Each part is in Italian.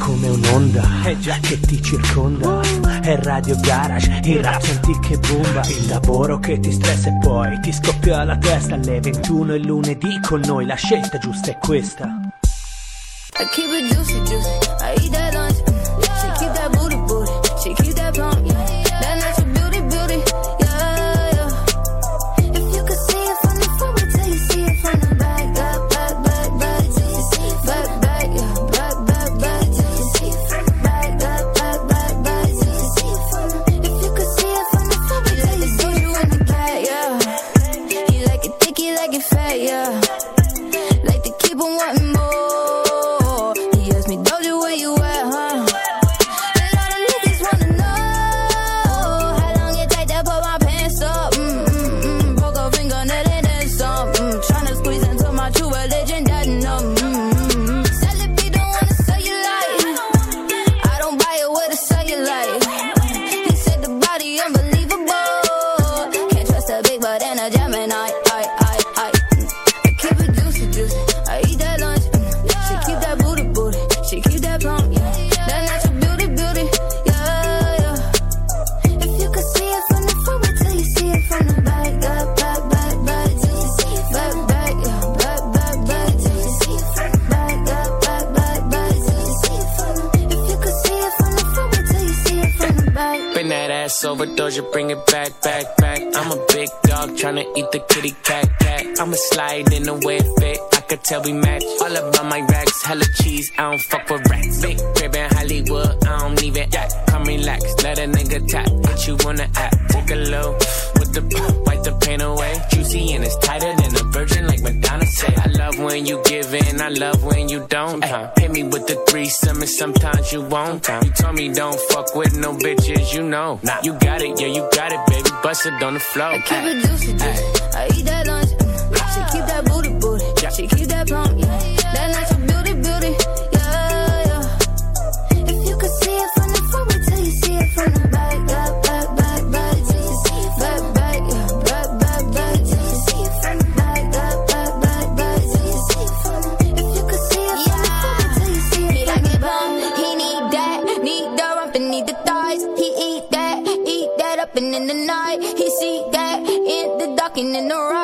come un'onda che ti circonda. È Radio Garage, il rap senti che bomba. Il lavoro che ti stressa e poi ti scoppia la testa. Alle 21 e lunedì con noi la scelta giusta è questa. I keep it juicy, juicy. I that ass over, Doja, bring it back, back, back. I'm a big dog tryna eat the kitty cat, cat. I'ma slide in the way it fit. I could tell we match. All about my racks, hella cheese. I don't fuck with rats. Big crib in Hollywood, I don't even act. Come relax, let a nigga tap. Hit you on the app, take a low with the wipe the pain away. Juicy and it's tighter than a virgin, like Madonna said. I love when you give in, I love when you don't. Ay, hit me with the threesome, and sometimes you won't. You told me don't fuck with no bitches, you know. Nah, you got it, yeah, you got it, baby. Bust it on the floor. I keep it juicy, juicy. I eat that lunch. She keep that booty, booty. She keep that plump. Yeah. That natural beauty, beauty. Yeah, yeah. If you could see it from the front, wait till you see it from the back. Back, back, back, back. Back, back, yeah. Back, back, back. Back, back, back, back, back. If you could see it from the front, wait till you see it from the back. He need that, need the rump and need the thighs. He eat that, eat that up and in the night. He see that in the dark and in the right.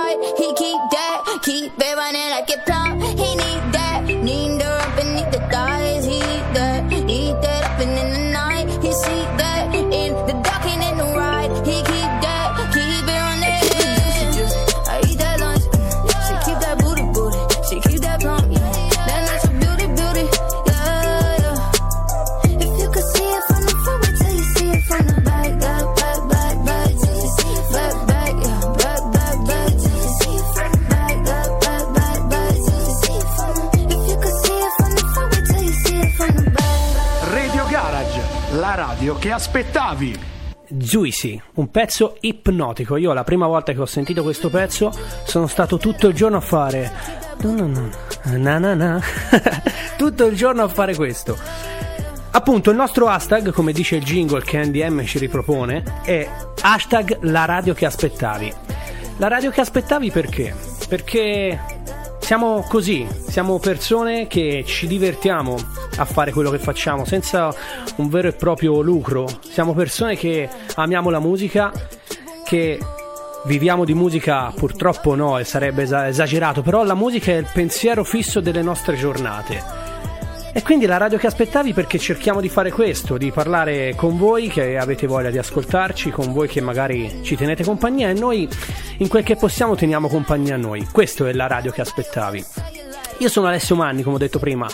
Aspettavi. Juicy, un pezzo ipnotico. Io la prima volta che ho sentito questo pezzo sono stato tutto il giorno a fare. Na na na. tutto il giorno a fare questo. Appunto, il nostro hashtag, come dice il jingle che NDM ci ripropone, è hashtag la radio che aspettavi. La radio che aspettavi perché? Perché siamo così, siamo persone che ci divertiamo a fare quello che facciamo senza un vero e proprio lucro. Siamo persone che amiamo la musica, che viviamo di musica, purtroppo no, e sarebbe esa- esagerato, però la musica è il pensiero fisso delle nostre giornate. E quindi la radio che aspettavi perché cerchiamo di fare questo, di parlare con voi che avete voglia di ascoltarci, con voi che magari ci tenete compagnia e noi in quel che possiamo teniamo compagnia a noi. Questo è la radio che aspettavi. Io sono Alessio Manni, come ho detto prima.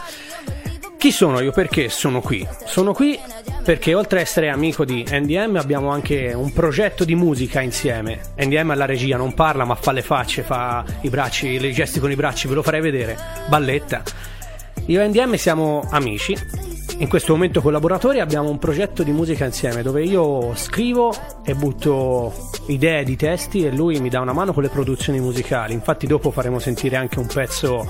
Chi sono io? Perché sono qui? Sono qui perché oltre a essere amico di NDM abbiamo anche un progetto di musica insieme. NDM alla regia non parla ma fa le facce, fa i bracci, i gesti con i bracci, ve lo farei vedere. Balletta. Io e NDM siamo amici, in questo momento collaboratori, abbiamo un progetto di musica insieme dove io scrivo e butto idee di testi e lui mi dà una mano con le produzioni musicali. Infatti dopo faremo sentire anche un pezzo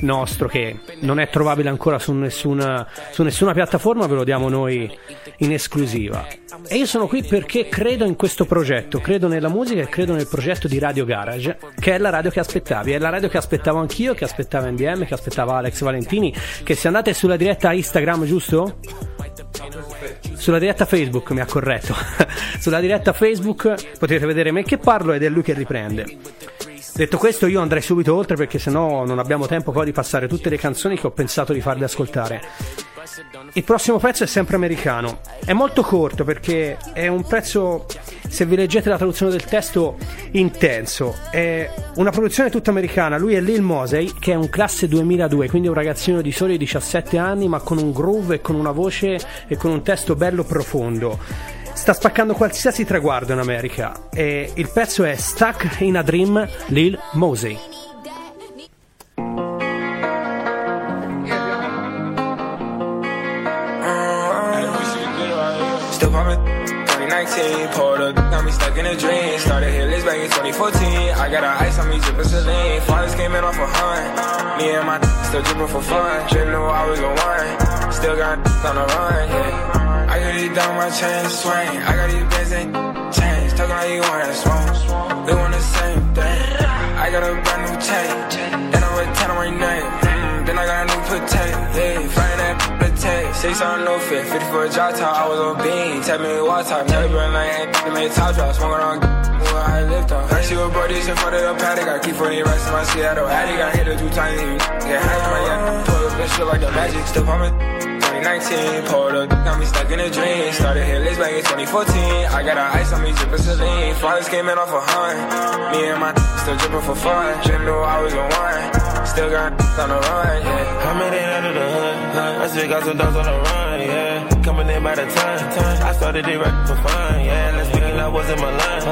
nostro che non è trovabile ancora su nessuna, su nessuna piattaforma, ve lo diamo noi in esclusiva. E io sono qui perché credo in questo progetto, credo nella musica e credo nel progetto di Radio Garage, che è la radio che aspettavi, è la radio che aspettavo anch'io, che aspettava NDM, che aspettava Alex Valentini, che se andate sulla diretta Instagram, giusto? Sulla diretta Facebook mi ha corretto. sulla diretta Facebook potete vedere me che parlo ed è lui che riprende. Detto questo, io andrei subito oltre perché sennò non abbiamo tempo poi di passare tutte le canzoni che ho pensato di farvi ascoltare. Il prossimo pezzo è sempre americano. È molto corto perché è un pezzo, se vi leggete la traduzione del testo, intenso. È una produzione tutta americana. Lui è Lil Mosey, che è un classe 2002, quindi un ragazzino di soli 17 anni, ma con un groove e con una voce e con un testo bello profondo. Sta spaccando qualsiasi traguardo in America. E il pezzo è Stuck in a Dream, Lil Mosey. 2019, pulled up, got me stuck in a dream. Started hit list back in 2014. I got a ice on me, drippin' saline. Fathers came in off a hunt. Me and my still drippin' for fun. Didn't know I was the one. Still got on the run, yeah. I got these down my chain swing. I got these bands ain't change. Talking like you want to smoke. We want the same thing. I got a brand new chain. Then I'm a 10 on my name. Then I got a new potato. Yeah, potato. Six on no fit. 50 for a drop top. I was on bean. Tell me what top. Never been like ain't to make top drop. Smoking on where I lift off. I see what brothers in front of the paddock. I keep 40 racks in my Seattle attic. I hit it two times. and Get high in my yacht. Pull up this shit like the magic. Still pumping. 2019, pulled up, got me stuck in a dream. Started hit list back in 2014. I got a ice on me, drippin' saline. Fathers came in off a hunt. Me and my still drippin' for fun. Didn't know I was the one. Still got on the run, yeah. I made it of the hood. I still got some dogs on the run, yeah. Coming in by the time. time. I started it right for fun, yeah. Let's speaking, I wasn't my line.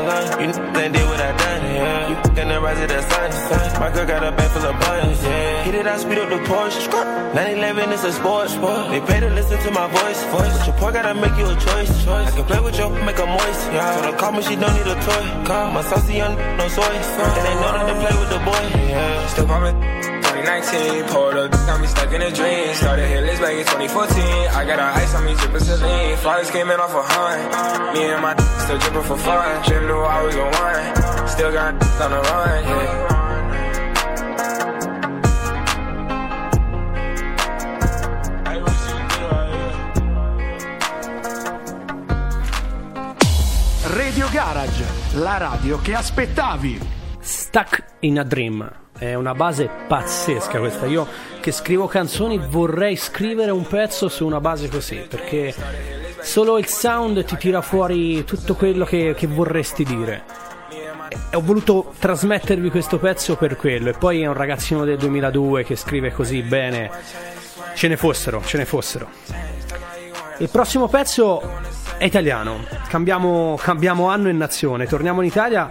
You ain't did what I done, yeah. You gonna rise to the sun. My girl got a bag full of buns, yeah. Hit it, I speed up the Porsche. 911 is a sport, sport. They pay to listen to my voice, voice. But your boy gotta make you a choice, choice. I can play with you, make her moist, yeah. So the call me, she don't need a toy. Call my saucy young, no soy. And they know not to play with the boy, yeah. Still pumping. 2019, pulled up, got me stuck in a dream. Started hit list back in 2014. I got a ice on me, drippin' saline. Fathers came in off a hunt. Me and my still drippin' for fun. Didn't know I was the one. Still got on the run, yeah. Radio Garage, la radio che aspettavi. Stuck in a Dream. È una base pazzesca questa. Io che scrivo canzoni vorrei scrivere un pezzo su una base così, perché solo il sound ti tira fuori tutto quello che, che vorresti dire. E ho voluto trasmettervi questo pezzo per quello. E poi è un ragazzino del 2002 che scrive così bene. Ce ne fossero, ce ne fossero. Il prossimo pezzo è italiano. Cambiamo, cambiamo anno e nazione. Torniamo in Italia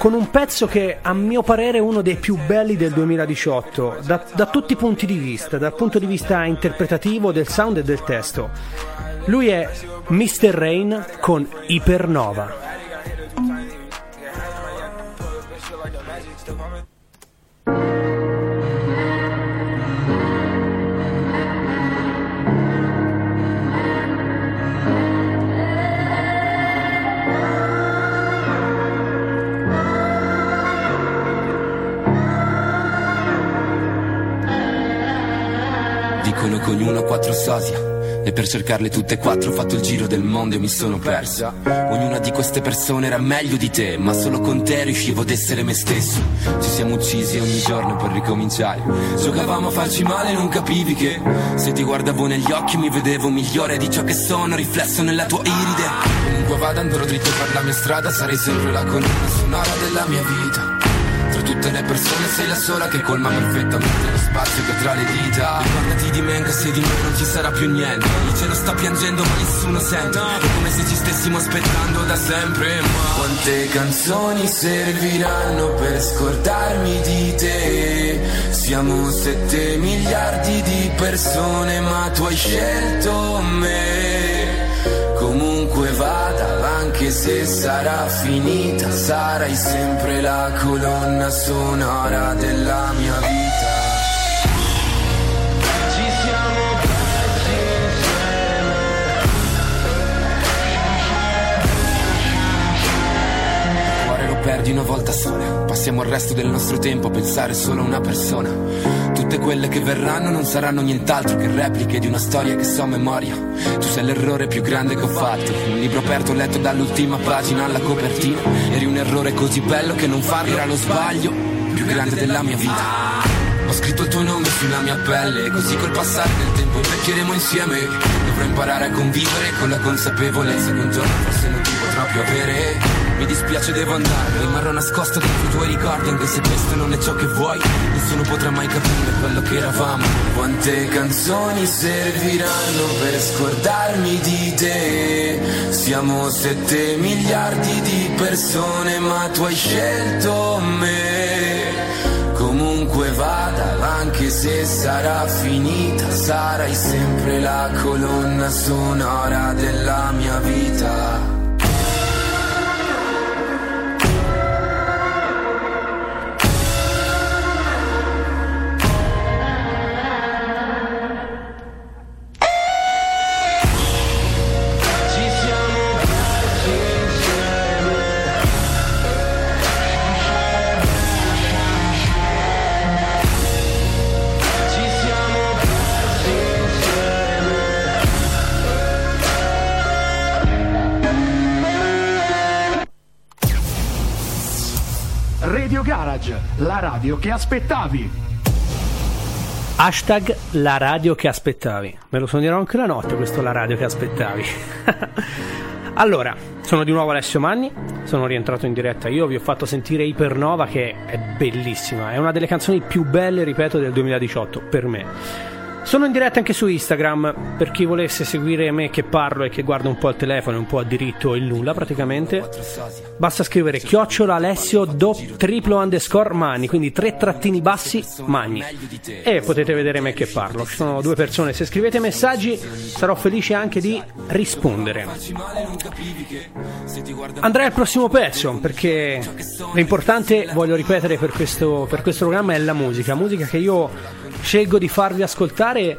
con un pezzo che a mio parere è uno dei più belli del 2018, da, da tutti i punti di vista, dal punto di vista interpretativo, del sound e del testo. Lui è Mr. Rain con Ipernova. Ognuno ha quattro sosia e per cercarle tutte e quattro ho fatto il giro del mondo e mi sono perso. Ognuna di queste persone era meglio di te, ma solo con te riuscivo ad essere me stesso. Ci siamo uccisi ogni giorno per ricominciare. Giocavamo a farci male e non capivi che se ti guardavo negli occhi mi vedevo migliore di ciò che sono, riflesso nella tua iride. Comunque vado andrò dritto per la mia strada, sarei sempre la colonna sonora della mia vita. Tra tutte le persone sei la sola che colma perfettamente lo spazio che tra le dita. Ricordati di me anche se di me non ci sarà più niente. Il cielo sta piangendo ma nessuno sente. È come se ci stessimo aspettando da sempre ma Quante canzoni serviranno per scordarmi di te? Siamo sette miliardi di persone ma tu hai scelto me anche se sarà finita, sarai sempre la colonna sonora della mia vita. Perdi una volta sola. Passiamo il resto del nostro tempo a pensare solo a una persona. Tutte quelle che verranno non saranno nient'altro che repliche di una storia che so memoria. Tu sei l'errore più grande che ho fatto. Un libro aperto letto dall'ultima pagina alla copertina. Eri un errore così bello che non farlo era lo sbaglio più grande della mia vita. Ho scritto il tuo nome sulla mia pelle, così col passare del tempo invecchieremo insieme. Dovrò imparare a convivere con la consapevolezza che un giorno dispiace, devo andare, rimarrò nascosto dentro i tuoi ricordi, anche se questo non è ciò che vuoi. Nessuno potrà mai capire quello che eravamo. Quante canzoni serviranno per scordarmi di te? Siamo sette miliardi di persone, ma tu hai scelto me. Comunque vada, anche se sarà finita, sarai sempre la colonna sonora della mia vita. La radio che aspettavi. Hashtag la radio che aspettavi. Me lo suonerò anche la notte questo la radio che aspettavi. allora, sono di nuovo Alessio Manni, sono rientrato in diretta io, vi ho fatto sentire Ipernova che è bellissima, è una delle canzoni più belle, ripeto, del 2018 per me. Sono in diretta anche su Instagram, per chi volesse seguire me che parlo e che guarda un po' il telefono un po' a diritto il nulla praticamente, basta scrivere chiocciola Alessio do triplo underscore mani, quindi tre trattini bassi magni. E potete vedere me che parlo. Ci sono due persone, se scrivete messaggi sarò felice anche di rispondere. Andrei al prossimo pezzo, perché l'importante, voglio ripetere per questo, per questo programma, è la musica, musica che io scelgo di farvi ascoltare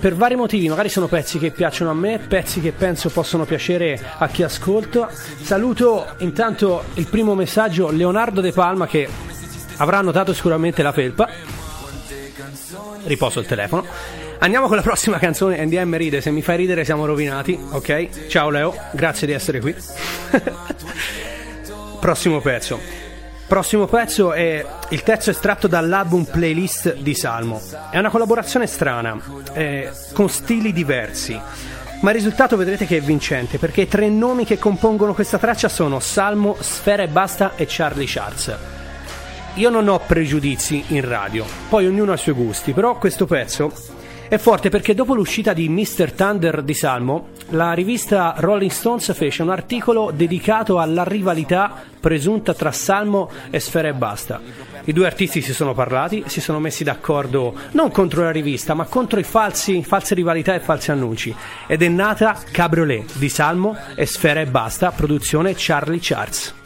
per vari motivi, magari sono pezzi che piacciono a me, pezzi che penso possono piacere a chi ascolta. Saluto intanto il primo messaggio Leonardo De Palma che avrà notato sicuramente la felpa. Riposo il telefono. Andiamo con la prossima canzone NDM ride, se mi fai ridere siamo rovinati, ok? Ciao Leo, grazie di essere qui. prossimo pezzo. Prossimo pezzo è il terzo estratto dall'album playlist di Salmo. È una collaborazione strana, eh, con stili diversi. Ma il risultato vedrete che è vincente perché i tre nomi che compongono questa traccia sono Salmo, Sfera e Basta e Charlie Charles. Io non ho pregiudizi in radio, poi ognuno ha i suoi gusti, però questo pezzo è forte perché dopo l'uscita di Mr. Thunder di Salmo, la rivista Rolling Stones fece un articolo dedicato alla rivalità presunta tra Salmo e Sfera e Basta. I due artisti si sono parlati, si sono messi d'accordo non contro la rivista, ma contro i falsi, false rivalità e falsi annunci. Ed è nata Cabriolet di Salmo e Sfera e Basta, produzione Charlie Charles.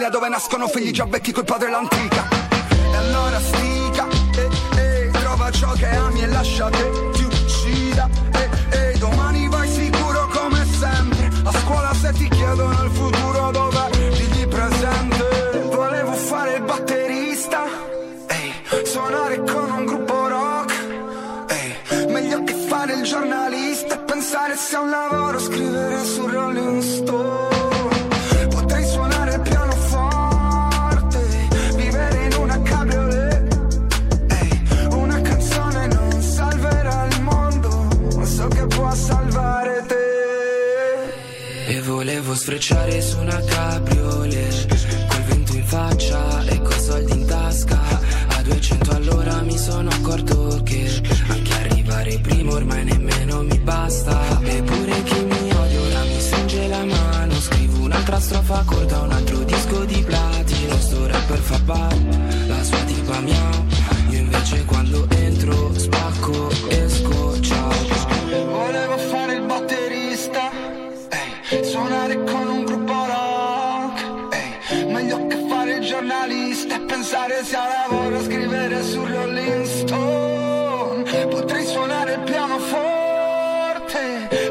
Italia dove nascono figli già vecchi col padre l'antica. volevo sfrecciare su una cabriolet Col vento in faccia e coi soldi in tasca. A 200 all'ora mi sono accorto che Anche arrivare primo ormai nemmeno mi basta. Eppure chi mi odia ora mi stringe la mano. Scrivo un'altra strofa corta, un altro disco di platino. Sto rapper fa bar, la sua tipa mia Io invece quando entro spacco, esco, ciao. Volevo fare pensare sia lavoro scrivere su Rolling Stone. Potrei suonare il pianoforte,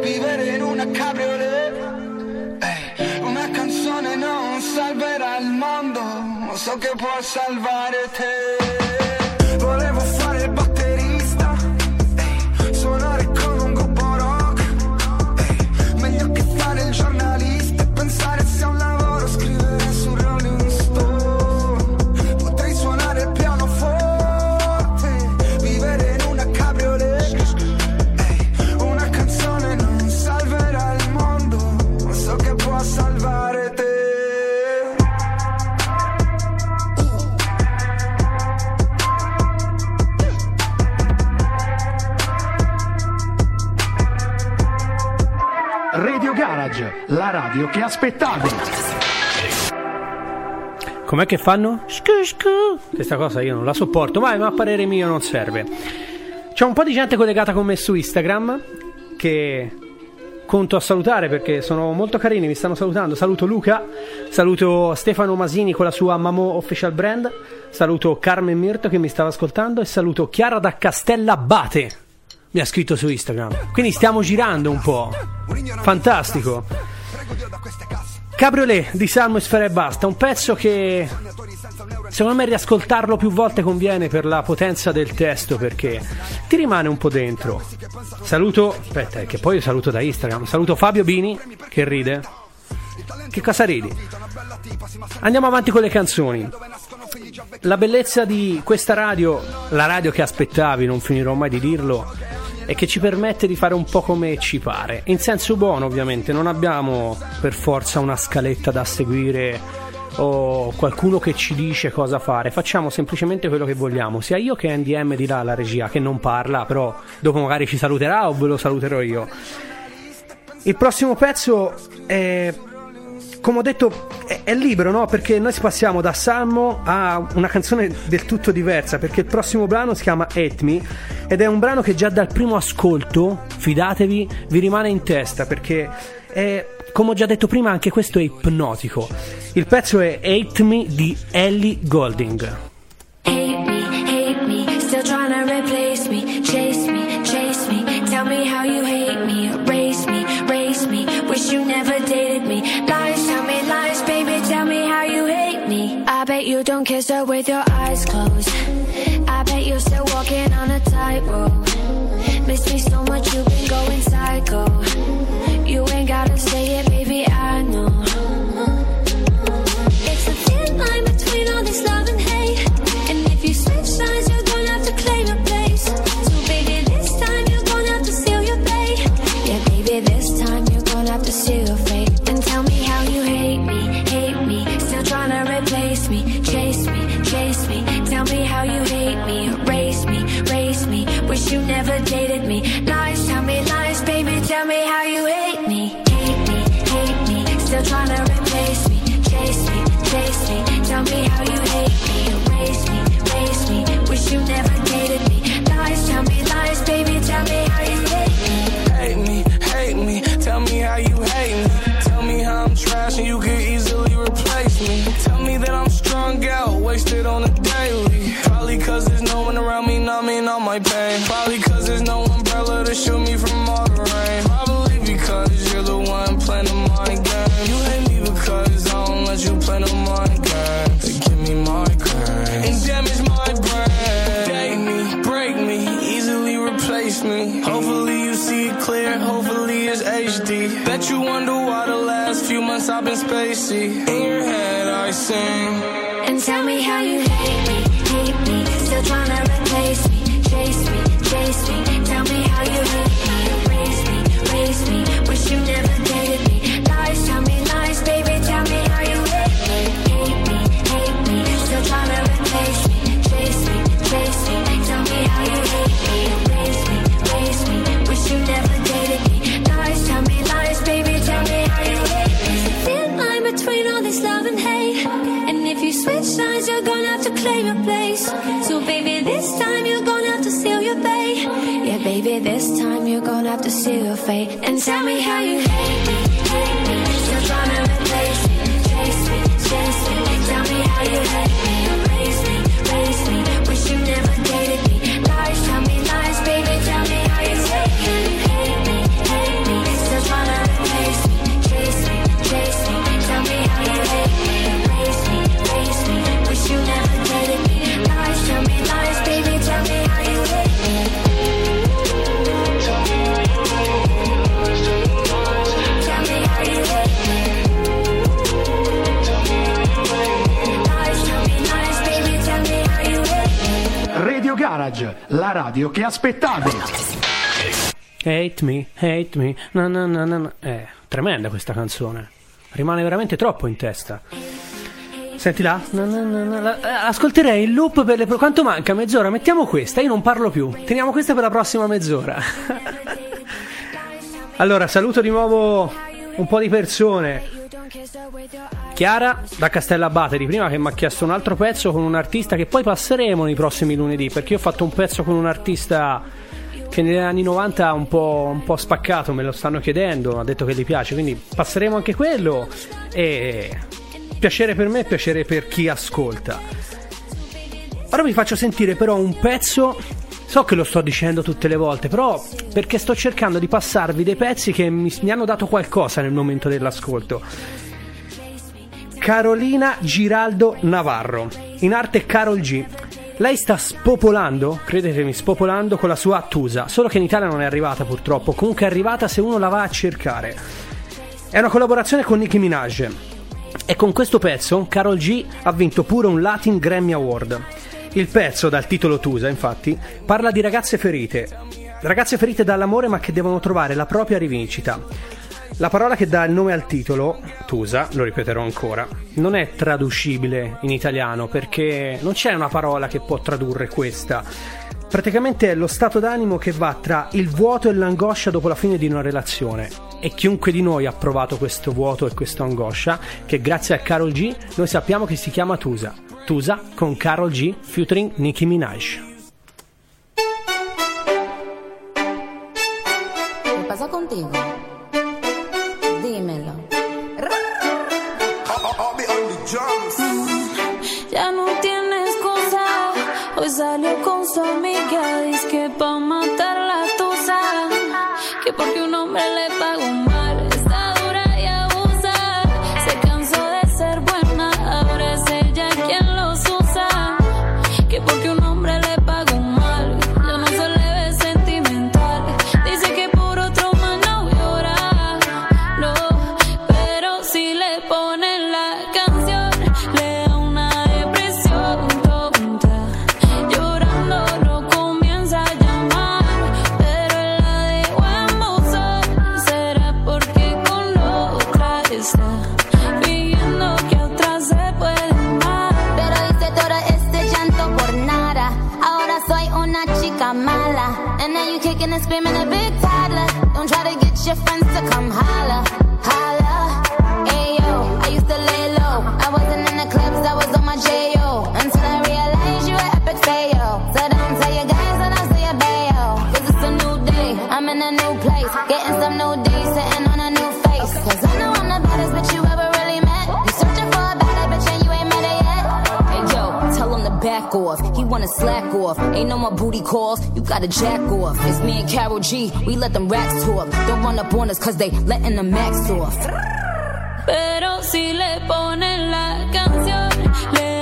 vivere in una cabriolet, ehi, una canzone non salverà il mondo, so che può salvare te. Garage, la radio che aspettavi. Com'è che fanno? Scu, scu. Questa cosa io non la sopporto, ma a parere mio non serve. C'è un po' di gente collegata con me su Instagram che conto a salutare perché sono molto carini, mi stanno salutando. Saluto Luca, saluto Stefano Masini con la sua Mamo Official Brand, saluto Carmen Mirto che mi stava ascoltando e saluto Chiara da Castellabate. Mi ha scritto su Instagram. Quindi stiamo girando un po'. Fantastico. Cabriolet di Salmo e Sfera e Basta, un pezzo che secondo me riascoltarlo più volte conviene per la potenza del testo perché ti rimane un po' dentro. Saluto, aspetta, che poi saluto da Instagram, saluto Fabio Bini che ride. Che cosa ridi? Andiamo avanti con le canzoni. La bellezza di questa radio, la radio che aspettavi, non finirò mai di dirlo, è che ci permette di fare un po' come ci pare. In senso buono, ovviamente, non abbiamo per forza una scaletta da seguire o qualcuno che ci dice cosa fare, facciamo semplicemente quello che vogliamo, sia io che NDM di là la regia che non parla, però dopo magari ci saluterà o ve lo saluterò io. Il prossimo pezzo è come ho detto, è, è libero, no? Perché noi passiamo da Salmo a una canzone del tutto diversa. Perché il prossimo brano si chiama Me ed è un brano che già dal primo ascolto, fidatevi, vi rimane in testa. Perché è, come ho già detto prima, anche questo è ipnotico. Il pezzo è Hate Me di Ellie Golding. Hate me, hate me, still trying to replace you don't kiss her with your eyes closed. I bet you're still walking on a tightrope. Miss me so much, you've been going psycho. You ain't gotta say it, I've been spacey. In your head I sing. And tell me how you to see your fate and tell me how you hate me, hate me. Still tryna La radio che aspettavi. Hate me, hate me. Na, na, na, na, na. Eh, tremenda questa canzone. Rimane veramente troppo in testa. Senti là? Na, na, na, la- eh, ascolterei il loop per le. pro- Quanto manca? Mezz'ora? Mettiamo questa, io non parlo più. Teniamo questa per la prossima mezz'ora. allora, saluto di nuovo un po' di persone. Chiara da Castellabate di prima che mi ha chiesto un altro pezzo con un artista che poi passeremo nei prossimi lunedì perché io ho fatto un pezzo con un artista che negli anni 90 ha un po', un po' spaccato, me lo stanno chiedendo, ha detto che gli piace, quindi passeremo anche quello e piacere per me piacere per chi ascolta. Ora vi faccio sentire però un pezzo, so che lo sto dicendo tutte le volte, però perché sto cercando di passarvi dei pezzi che mi, mi hanno dato qualcosa nel momento dell'ascolto. Carolina Giraldo Navarro, in arte Carol G. Lei sta spopolando, credetemi, spopolando con la sua Tusa, solo che in Italia non è arrivata purtroppo, comunque è arrivata se uno la va a cercare. È una collaborazione con Nicki Minaj. E con questo pezzo Carol G ha vinto pure un Latin Grammy Award. Il pezzo, dal titolo Tusa, infatti, parla di ragazze ferite. Ragazze ferite dall'amore ma che devono trovare la propria rivincita. La parola che dà il nome al titolo, Tusa, lo ripeterò ancora, non è traducibile in italiano perché non c'è una parola che può tradurre questa. Praticamente è lo stato d'animo che va tra il vuoto e l'angoscia dopo la fine di una relazione. E chiunque di noi ha provato questo vuoto e questa angoscia, che grazie a Carol G noi sappiamo che si chiama Tusa. Tusa con Carol G featuring Nicki Minaj. Your friends to come holla. Back off. He wanna slack off. Ain't no more booty calls. You gotta jack off. It's me and Carol G. We let them rats talk. Don't run up on us cause they letting the max off. Pero si le ponen la canción, le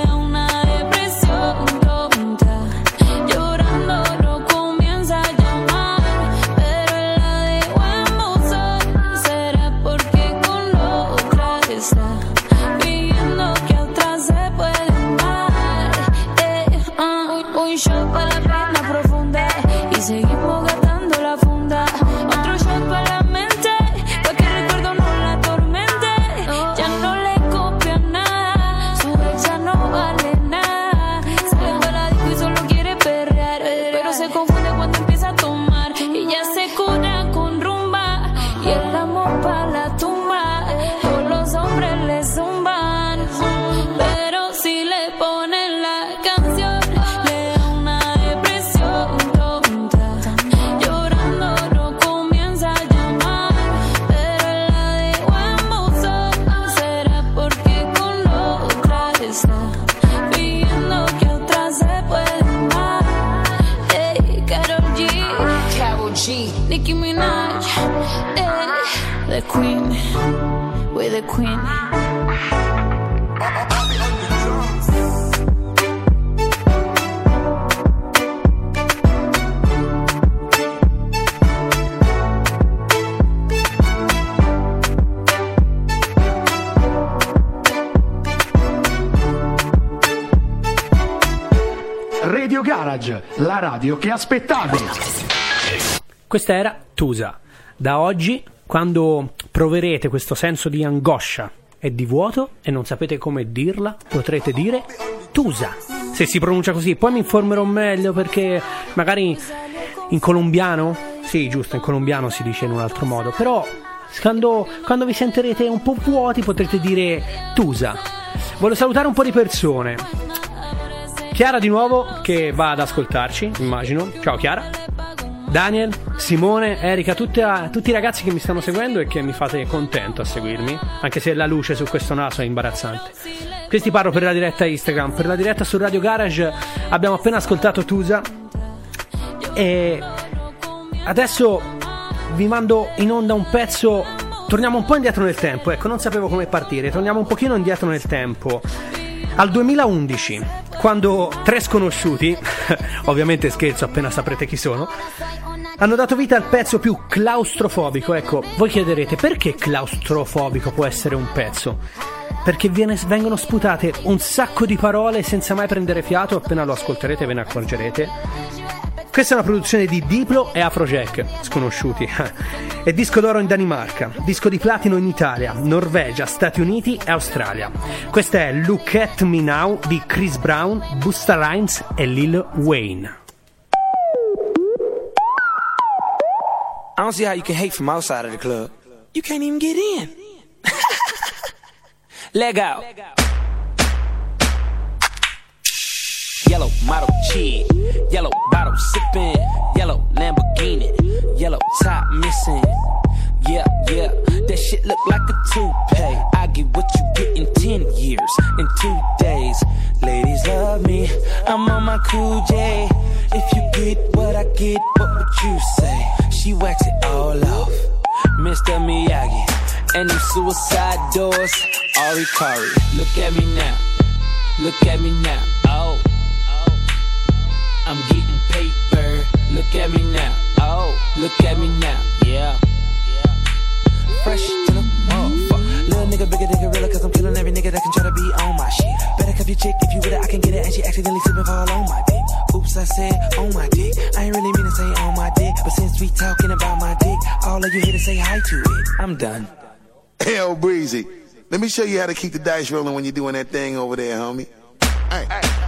radio che aspettavi. Questa era Tusa. Da oggi, quando proverete questo senso di angoscia e di vuoto e non sapete come dirla, potrete dire Tusa. Se si pronuncia così, poi mi informerò meglio perché magari in colombiano, sì, giusto, in colombiano si dice in un altro modo, però quando, quando vi sentirete un po' vuoti potrete dire Tusa. Voglio salutare un po' di persone. Chiara di nuovo che va ad ascoltarci, immagino. Ciao Chiara. Daniel, Simone, Erika, tutti, tutti i ragazzi che mi stanno seguendo e che mi fate contento a seguirmi, anche se la luce su questo naso è imbarazzante. Questi parlo per la diretta Instagram, per la diretta su Radio Garage abbiamo appena ascoltato Tusa e adesso vi mando in onda un pezzo, torniamo un po' indietro nel tempo, ecco, non sapevo come partire, torniamo un pochino indietro nel tempo. Al 2011, quando tre sconosciuti, ovviamente scherzo appena saprete chi sono, hanno dato vita al pezzo più claustrofobico. Ecco, voi chiederete perché claustrofobico può essere un pezzo? Perché viene- vengono sputate un sacco di parole senza mai prendere fiato, appena lo ascolterete ve ne accorgerete. Questa è una produzione di Diplo e Afrojack, sconosciuti. e disco d'oro in Danimarca, disco di platino in Italia, Norvegia, Stati Uniti e Australia. Questa è Look at Me Now di Chris Brown, Busta Rhymes e Lil Wayne. I don't see how you can hate from outside of the club. You can't even get in. Leg out. Yellow model cheese, yellow bottle sipping, yellow Lamborghini, yellow top missing. Yeah, yeah, that shit look like a toupee. I get what you get in 10 years, in two days. Ladies love me, I'm on my cool J. If you get what I get, what would you say? She wax it all off, Mr. Miyagi. And them suicide doors, Ari Kari. Look at me now, look at me now. Oh, I'm getting paper. Look at me now. Oh, look at me now. Yeah. Fresh to the motherfucker. Little nigga bigger than gorilla, cause I'm killing every nigga that can try to be on my shit. Better cuff your chick if you with it, I can get it. And she accidentally slipping fall on my dick. Oops, I said on my dick. I ain't really mean to say on my dick. But since we talking about my dick, all of you here to say hi to it. I'm done. Hell, Breezy. Let me show you how to keep the dice rolling when you're doing that thing over there, homie. Hey, hey, hey,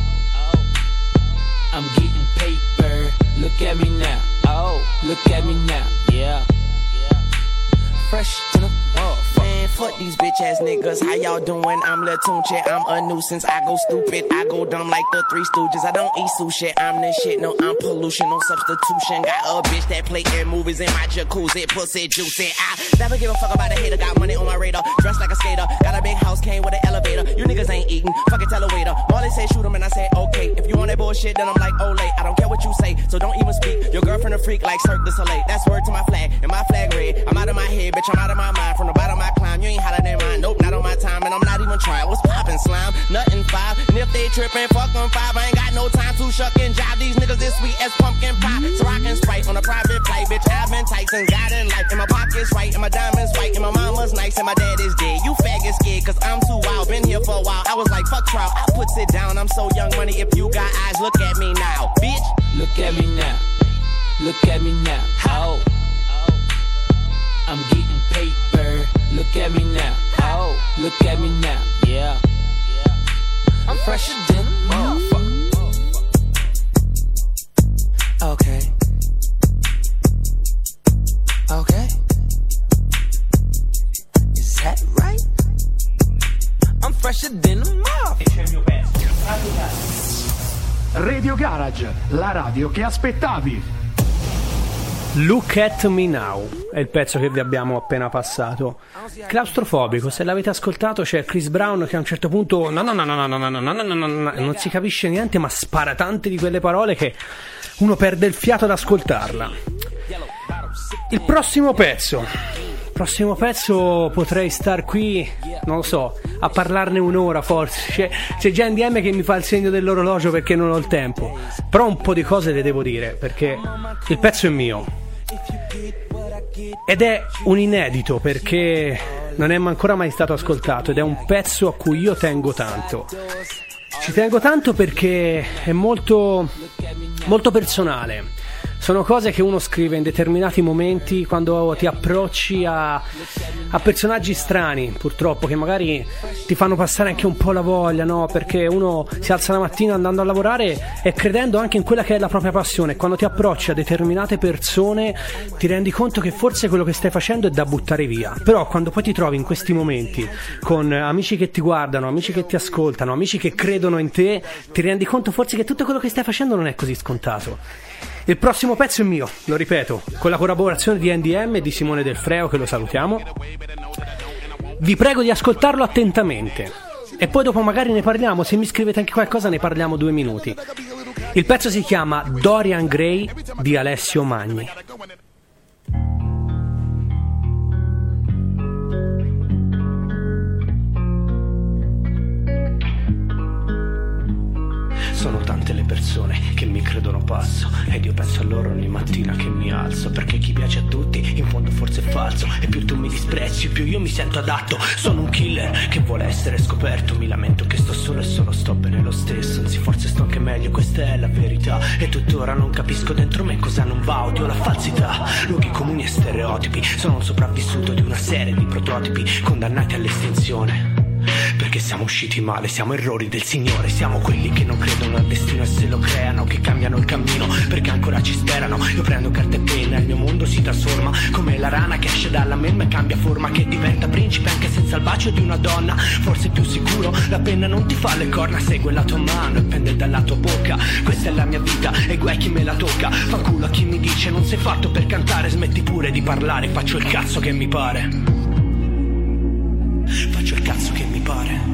I'm getting paper. Look at me now. Oh. Look at me now. Yeah. Fresh to the these bitch ass niggas. How y'all doing? I'm Lil Tunche. I'm a nuisance. I go stupid. I go dumb like the Three Stooges. I don't eat sushi. I'm the shit. No, I'm pollution. No substitution. Got a bitch that play in movies in my jacuzzi. Pussy juicy. I never give a fuck about a hater. Got money on my radar. Dressed like a skater. Got a big house. Came with an elevator. You niggas ain't eating. Fucking tell a waiter. Marley say shoot him and I say okay. If you want that bullshit, then I'm like, oh late. I don't care what you say. So don't even speak. Your girlfriend a freak like Cirque du Soleil. That's word to my flag. And my flag red. I'm out of my head, bitch. I'm out of my mind. From the bottom my climb. You ain't hotter than mine. Nope, not on my time. And I'm not even trying. What's poppin' slime? Nothing five. And if they trippin', fuck them five. I ain't got no time to shuck and jive. These niggas this sweet as pumpkin pie. So I can sprite on a private flight, bitch. I've been tights and got in life. And my pockets right, and my diamonds white, and my mama's nice, and my dad is dead. You faggot scared, cause I'm too wild. Been here for a while. I was like, fuck trial. I put it down. I'm so young money. If you got eyes, look at me now. Bitch. Look at me now. Look at me now. Oh. I'm getting paper. Look at me now. Oh. Look at me now. Yeah. I'm fresher than a motherfucker. Okay. Okay. Is that right? I'm fresher than a motherfucker. Radio Garage, la radio che aspettavi. Look at me now è il pezzo che vi abbiamo appena passato. Claustrofobico, se l'avete ascoltato c'è Chris Brown che a un certo punto no no no no no no no no no no no no non si capisce niente ma spara tante di quelle parole che uno perde il fiato ad ascoltarla. Il prossimo pezzo. Prossimo pezzo potrei star qui, non lo so, a parlarne un'ora forse. C'è, c'è già NDM che mi fa il segno dell'orologio perché non ho il tempo. Però un po' di cose le devo dire perché il pezzo è mio. Ed è un inedito perché non è ancora mai stato ascoltato ed è un pezzo a cui io tengo tanto. Ci tengo tanto perché è molto, molto personale. Sono cose che uno scrive in determinati momenti quando ti approcci a, a personaggi strani, purtroppo, che magari ti fanno passare anche un po' la voglia, no? Perché uno si alza la mattina andando a lavorare e credendo anche in quella che è la propria passione. Quando ti approcci a determinate persone ti rendi conto che forse quello che stai facendo è da buttare via. Però quando poi ti trovi in questi momenti con amici che ti guardano, amici che ti ascoltano, amici che credono in te, ti rendi conto forse che tutto quello che stai facendo non è così scontato. Il prossimo pezzo è mio, lo ripeto, con la collaborazione di NDM e di Simone Del Freo, che lo salutiamo. Vi prego di ascoltarlo attentamente. E poi dopo magari ne parliamo, se mi scrivete anche qualcosa ne parliamo due minuti. Il pezzo si chiama Dorian Gray di Alessio Magni. Che mi credono pazzo. Ed io penso a loro ogni mattina che mi alzo perché chi piace a tutti in fondo forse è falso. E più tu mi disprezzi più io mi sento adatto. Sono un killer che vuole essere scoperto. Mi lamento che sto solo e solo sto bene lo stesso. Anzi forse sto anche meglio questa è la verità. E tuttora non capisco dentro me cosa non va. Odio la falsità. Luoghi comuni e stereotipi sono un sopravvissuto di una serie di prototipi condannati all'estinzione siamo usciti male, siamo errori del Signore, siamo quelli che non credono al destino e se lo creano, che cambiano il cammino, perché ancora ci sperano. Io prendo carta e penna, il mio mondo si trasforma come la rana che esce dalla melma e cambia forma, che diventa principe anche senza il bacio di una donna. Forse più sicuro, la penna non ti fa le corna, segue la tua mano e pende dalla tua bocca. Questa è la mia vita e guai chi me la tocca. Fa culo a chi mi dice non sei fatto per cantare, smetti pure di parlare, faccio il cazzo che mi pare. Faccio il cazzo che mi pare.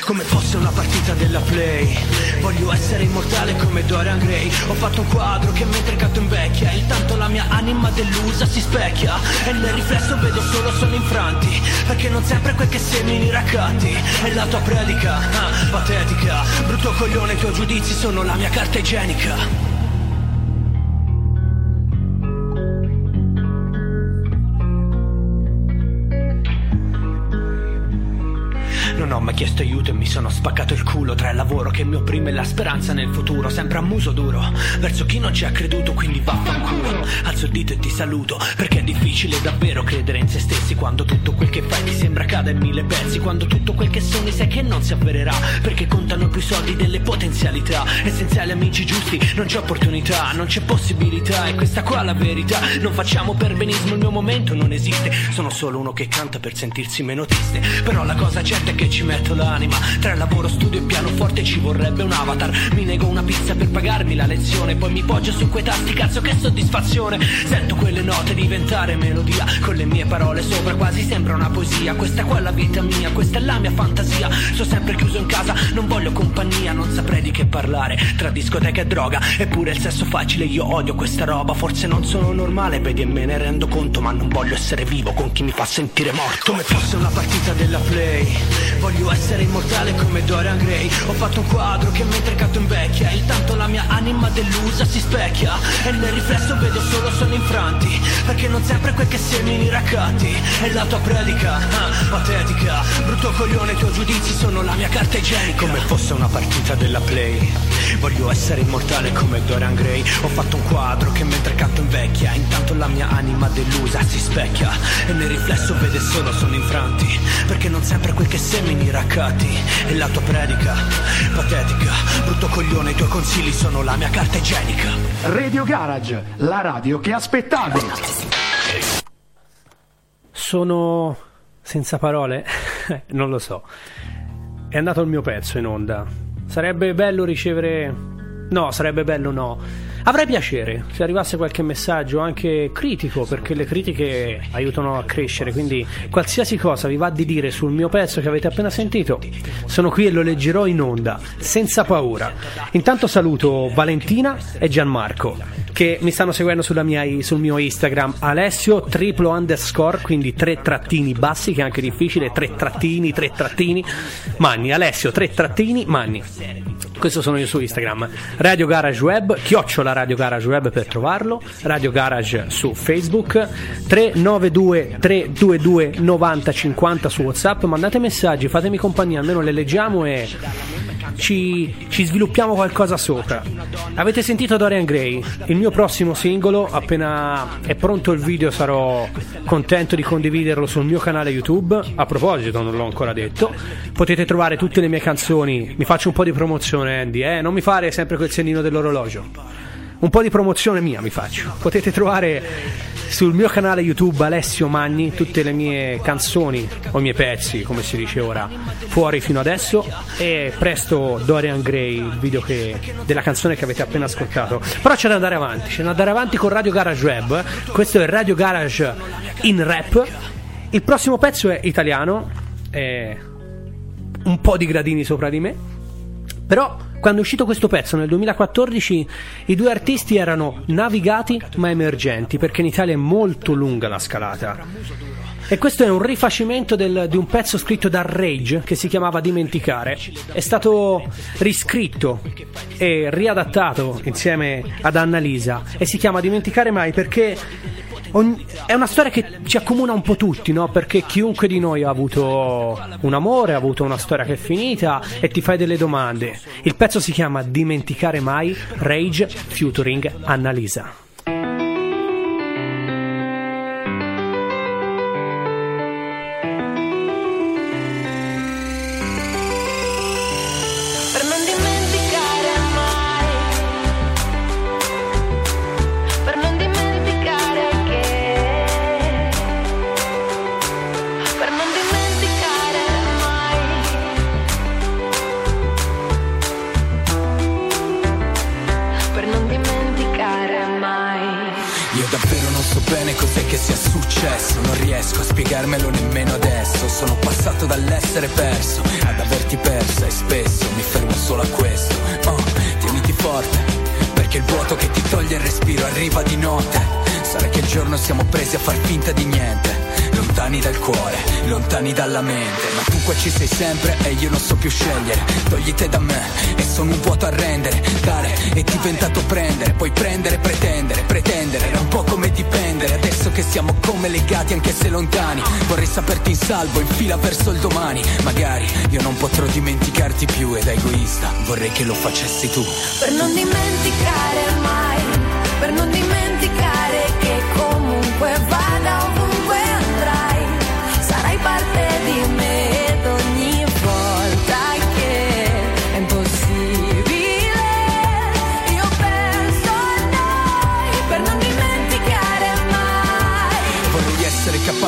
Come fosse una partita della play. Voglio essere immortale come Dorian Gray. Ho fatto un quadro che mentre canto invecchia Intanto la mia anima delusa si specchia. E nel riflesso vedo solo sono infranti Perché non sempre quel che semini raccatti E la tua predica, ah, patetica. Brutto coglione, i tuoi giudizi sono la mia carta igienica Ho mai chiesto aiuto e mi sono spaccato il culo tra il lavoro che mi opprime e la speranza nel futuro, sempre a muso duro, verso chi non ci ha creduto, quindi vaffanculo. Alzo il dito e ti saluto, perché è difficile davvero credere in se stessi quando tutto quel che fai ti sembra cada in mille pezzi, quando tutto quel che sogni sai che non si avvererà, perché contano più soldi delle potenzialità, essenziali amici giusti, non c'è opportunità, non c'è possibilità, e questa qua la verità, non facciamo perbenismo, il mio momento non esiste, sono solo uno che canta per sentirsi meno triste, però la cosa certa è che ci metto l'anima. Tra lavoro, studio e pianoforte ci vorrebbe un avatar. Mi nego una pizza per pagarmi la lezione Poi mi poggio su quei tasti, cazzo che soddisfazione. Sento quelle note diventare melodia Con le mie parole sopra quasi sembra una poesia. Questa qua è la vita mia, questa è la mia fantasia. Sto sempre chiuso in casa, non voglio compagnia Non saprei di che parlare. Tra discoteca e droga Eppure il sesso facile, io odio questa roba. Forse non sono normale, vedi e me ne rendo conto Ma non voglio essere vivo con chi mi fa sentire morto. Come fosse una partita della play Voglio Voglio essere immortale come Dorian Gray. Ho fatto un quadro che mentre canto invecchia Intanto la mia anima delusa si specchia. E nel riflesso vedo solo sono infranti Perché non sempre quel che semini raccatti E la tua predica, ah, patetica. Brutto coglione, i tuoi giudizi sono la mia carta igienica. Come fosse una partita della play. Voglio essere immortale come Dorian Gray. Ho fatto un quadro che mentre canto invecchia Intanto la mia anima delusa si specchia. E nel riflesso vede solo sono infranti Perché non sempre quel che semini raccatti E la tua predica, patetica Brutto coglione, i tuoi consigli sono la mia carta igienica Radio Garage, la radio che aspettavi. Sono senza parole? non lo so. È andato il mio pezzo in onda. Sarebbe bello ricevere... No, sarebbe bello no. Avrei piacere se arrivasse qualche messaggio anche critico, perché le critiche aiutano a crescere, quindi qualsiasi cosa vi va di dire sul mio pezzo che avete appena sentito, sono qui e lo leggerò in onda, senza paura. Intanto saluto Valentina e Gianmarco, che mi stanno seguendo mia, sul mio Instagram, Alessio triplo underscore, quindi tre trattini bassi, che è anche difficile, tre trattini, tre trattini, Manni, Alessio, tre trattini, Manni. Questo sono io su Instagram. Radio Garage Web, chiocciola Radio Garage Web per trovarlo. Radio Garage su Facebook. 392 322 9050 su WhatsApp. Mandate messaggi, fatemi compagnia, almeno le leggiamo e ci, ci sviluppiamo qualcosa sopra. Avete sentito Dorian Gray? Il mio prossimo singolo, appena è pronto il video sarò contento di condividerlo sul mio canale YouTube. A proposito, non l'ho ancora detto, potete trovare tutte le mie canzoni. Mi faccio un po' di promozione, Andy, eh? Non mi fare sempre quel segno dell'orologio. Un po' di promozione mia mi faccio. Potete trovare sul mio canale YouTube Alessio Magni tutte le mie canzoni o i miei pezzi, come si dice ora, fuori fino adesso e presto Dorian Gray, il video che, della canzone che avete appena ascoltato. Però c'è da andare avanti, c'è da andare avanti con Radio Garage Web. Questo è Radio Garage in rap. Il prossimo pezzo è italiano, è un po' di gradini sopra di me. Però quando è uscito questo pezzo nel 2014 i due artisti erano navigati ma emergenti perché in Italia è molto lunga la scalata. E questo è un rifacimento del- di un pezzo scritto da Rage che si chiamava Dimenticare. È stato riscritto e riadattato insieme ad Annalisa e si chiama Dimenticare mai perché ogni- è una storia che ci accomuna un po' tutti, no? Perché chiunque di noi ha avuto un amore, ha avuto una storia che è finita e ti fai delle domande. Il pezzo si chiama Dimenticare mai Rage featuring Annalisa. So bene cos'è che sia successo. Non riesco a spiegarmelo nemmeno adesso. Sono passato dall'essere perso ad averti persa E spesso mi fermo solo a questo. Oh, tieniti forte Perché il vuoto che ti toglie il respiro arriva di notte. Sarà che il giorno siamo presi a far finta di niente Lontani dal cuore, lontani dalla mente. Ma tu qua ci sei sempre e io non so più scegliere. Togli te da me e sono un vuoto a rendere Dare è diventato prendere. Poi prendere, pretendere, pretendere Era un po' come dipendere. Adesso che siamo come legati anche se lontani. Vorrei saperti in salvo, in fila verso il domani. Magari io non potrò dimenticarti più Ed egoista. Vorrei che lo facessi tu. Per non dimenticare mai, per non dimenticare che comunque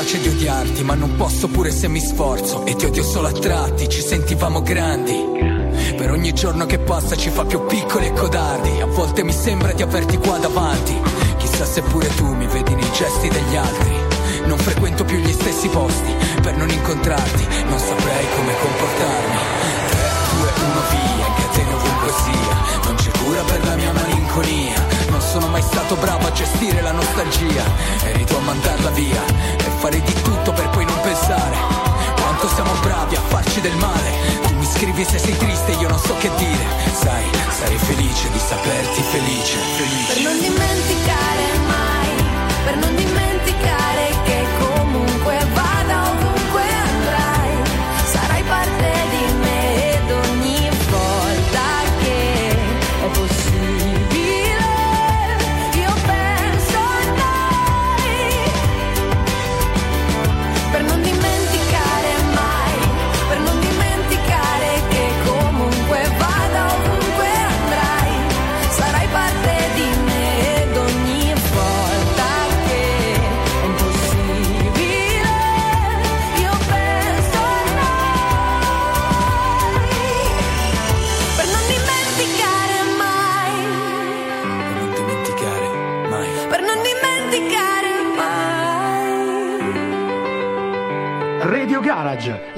capace di odiarti, ma non posso pure se mi sforzo. E ti odio solo a tratti, ci sentivamo grandi. Per ogni giorno che passa ci fa più piccoli e codardi. A volte mi sembra di averti qua davanti. Chissà se pure tu mi vedi nei gesti degli altri. Non frequento più gli stessi posti per non incontrarti, non saprei come comportarmi. 3, 2, 1, via, catene ovunque sia. Non c'è cura per la mia malinconia. Non sono mai stato bravo a gestire la nostalgia. Eri tu a mandarla via fare di tutto per poi non pensare. Quanto siamo bravi a farci del male. sorrivi se sei triste io non so che dire Sai, sarei felice di saperti felice, felice Per non dimenticare mai, per non dimenticare che comunque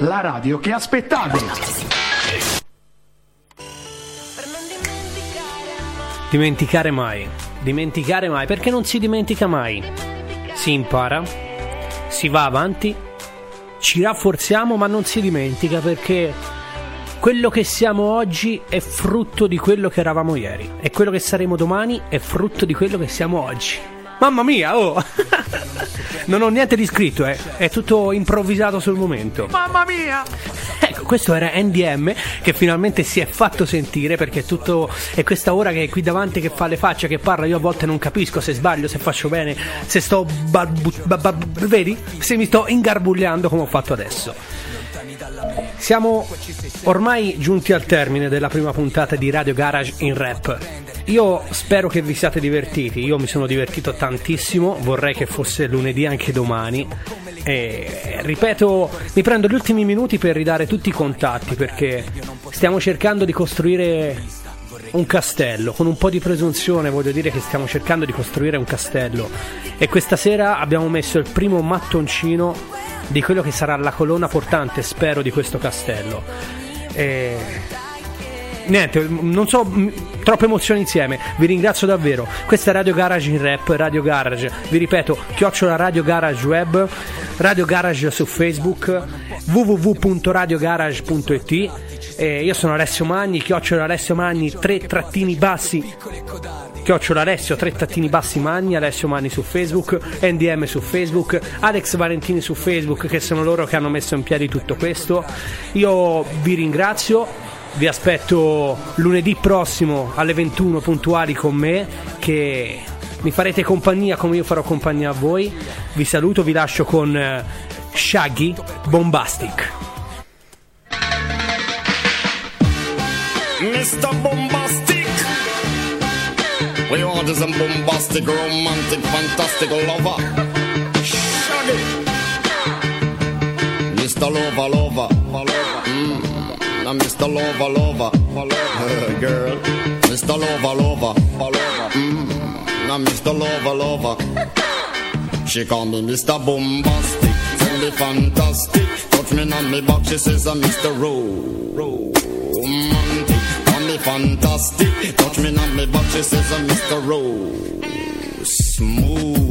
la radio che aspettavi. Dimenticare mai. Dimenticare mai, perché non si dimentica mai. Si impara, si va avanti, ci rafforziamo, ma non si dimentica perché quello che siamo oggi è frutto di quello che eravamo ieri e quello che saremo domani è frutto di quello che siamo oggi. Mamma mia, oh! non ho niente di scritto, eh. è tutto improvvisato sul momento. Mamma mia! Ecco, questo era NDM che finalmente si è fatto sentire perché tutto è questa ora che è qui davanti che fa le facce, che parla, io a volte non capisco se sbaglio, se faccio bene, se sto barbu- ba- ba- vedi? Se mi sto ingarbugliando come ho fatto adesso. Siamo ormai giunti al termine della prima puntata di Radio Garage in Rap. Io spero che vi siate divertiti, io mi sono divertito tantissimo, vorrei che fosse lunedì anche domani. E ripeto, mi prendo gli ultimi minuti per ridare tutti i contatti perché stiamo cercando di costruire un castello. Con un po' di presunzione voglio dire che stiamo cercando di costruire un castello. E questa sera abbiamo messo il primo mattoncino di quello che sarà la colonna portante, spero, di questo castello. E... Niente, non so, troppe emozioni insieme. Vi ringrazio davvero. Questa è Radio Garage in Rap, Radio Garage. Vi ripeto, chiocciola Radio Garage Web, Radio Garage su Facebook, www.radiogarage.it. E io sono Alessio Magni, chiocciola Alessio Magni, tre trattini bassi. Chiocciola Alessio, tre trattini bassi Magni, Alessio Magni su Facebook, NDM su Facebook, Alex Valentini su Facebook, che sono loro che hanno messo in piedi tutto questo. Io vi ringrazio, vi aspetto lunedì prossimo alle 21 puntuali con me, che mi farete compagnia come io farò compagnia a voi. Vi saluto, vi lascio con eh, Shaggy Bombastic. Mr. Bombastic. We is a bombastic, romantic, fantastic lover. Shaggy. Mr. Lover, lover. Mm. Now Mr. Lover, lover. Girl. Mr. Lover, lover. Mm. Now Mr. Lover, lover. She call me Mr. Bombastic. Tell me fantastic. Touch me on me back. She says I'm Mr. Romantic. Call me fantastic. Touch me on me back. She says I'm Mr. Rose. Smooth.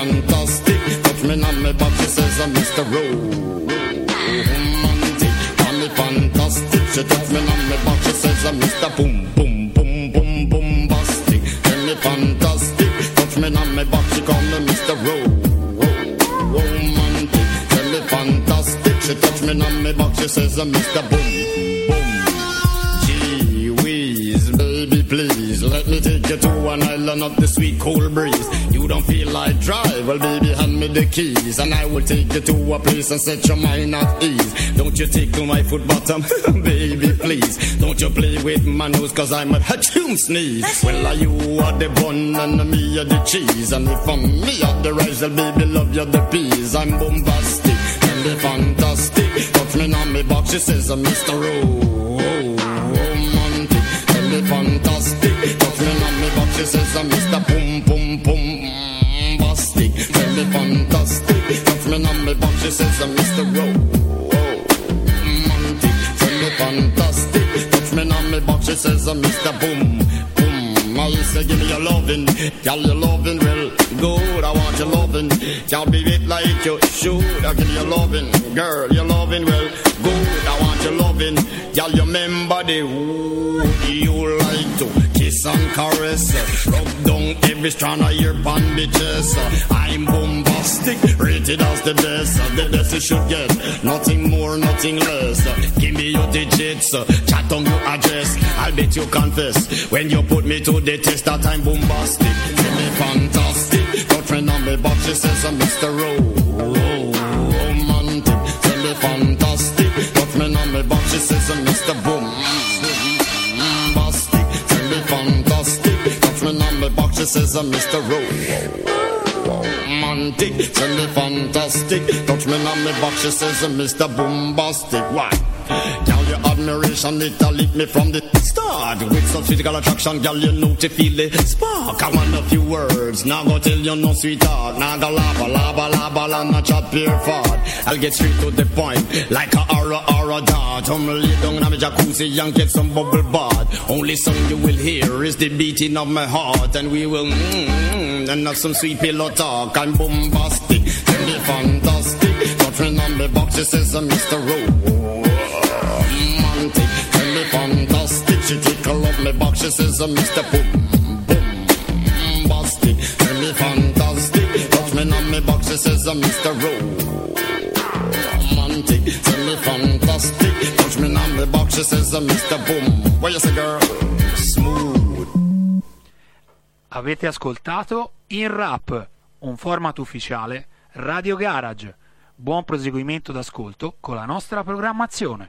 Fantastic. Touch me on my back, she says I'm Mr. Romantic. Call me fantastic. She touch me on my back, she says I'm Mr. Boom, boom, boom, boom, bombastic. Tell me fantastic. Touch me on my back, she call me Mr. Ro- Romantic. Tell me fantastic. She touch me on my back, she says I'm Mr. Boom, boom. Gee whiz, baby, please let me take you to an island of the sweet cool breeze. Don't feel like drive, well, baby, hand me the keys, and I will take you to a place and set your mind at ease. Don't you tickle my foot bottom, baby, please. Don't you play with my nose, cause I'm a hatchoon sneeze. Well, are you are the bun and me are the cheese, and if I'm me are the rice, well, baby, love you the peas. I'm bombastic. Tell me fantastic. Touch me on me box, she says, I'm Mr. Romantic. She says, uh, Mr. Boom Boom Boom. Bastic. Tell me fantastic. Touch me on me back, she says, uh, Mr. Romantic. Tell me fantastic. Touch me on me back, she says, uh, Mr. Boom Boom. I say, give me your loving, girl, your loving well good. I want your loving, y'all be it like you should. I give you your loving, girl, your loving well good. I want your loving, y'all remember the who you kiss and caress. Rub down every strand of your bandages. I'm bombastic, rated as the best. The best you should get, nothing more, nothing less. Give me your digits, chat on your address. I'll bet you confess when you put me to the test that I'm bombastic. Tell me fantastic. Got friend on me back, she says I'm Mr. Ro- Romantic. Tell me fantastic. Got friend on me back, she says I'm Mr. Boom. Says I'm Mr. Ro- Romantic. Tell me fantastic. Touch me on me back, she says uh, I'm Mr. Bombastic. Why? Admiration, it a me from the start. With some physical attraction, girl, you know to feel the spark. I want a few words, now go tell you no sweetheart. Now go lava, lava, lava, la, not chop your fart. I'll get straight to the point, like a aura, aura dart. I'm lay down in my jacuzzi and get some bubble bath. Only song you will hear is the beating of my heart. And we will, mmm, and have some sweet pillow talk. I'm bombastic, me fantastic. Friend on me box, she says I'm Mr. Rowe She tickle up me back. She says, uh, Mr. Boom, boom, bastic. Tell me fantastic. Me on me back. She says, uh, Mr. Romantic. Tell me fantastic. Me on me back. She says, uh. Boom. What you say, girl? Avete ascoltato In Rap, un format ufficiale Radio Garage. Buon proseguimento d'ascolto con la nostra programmazione.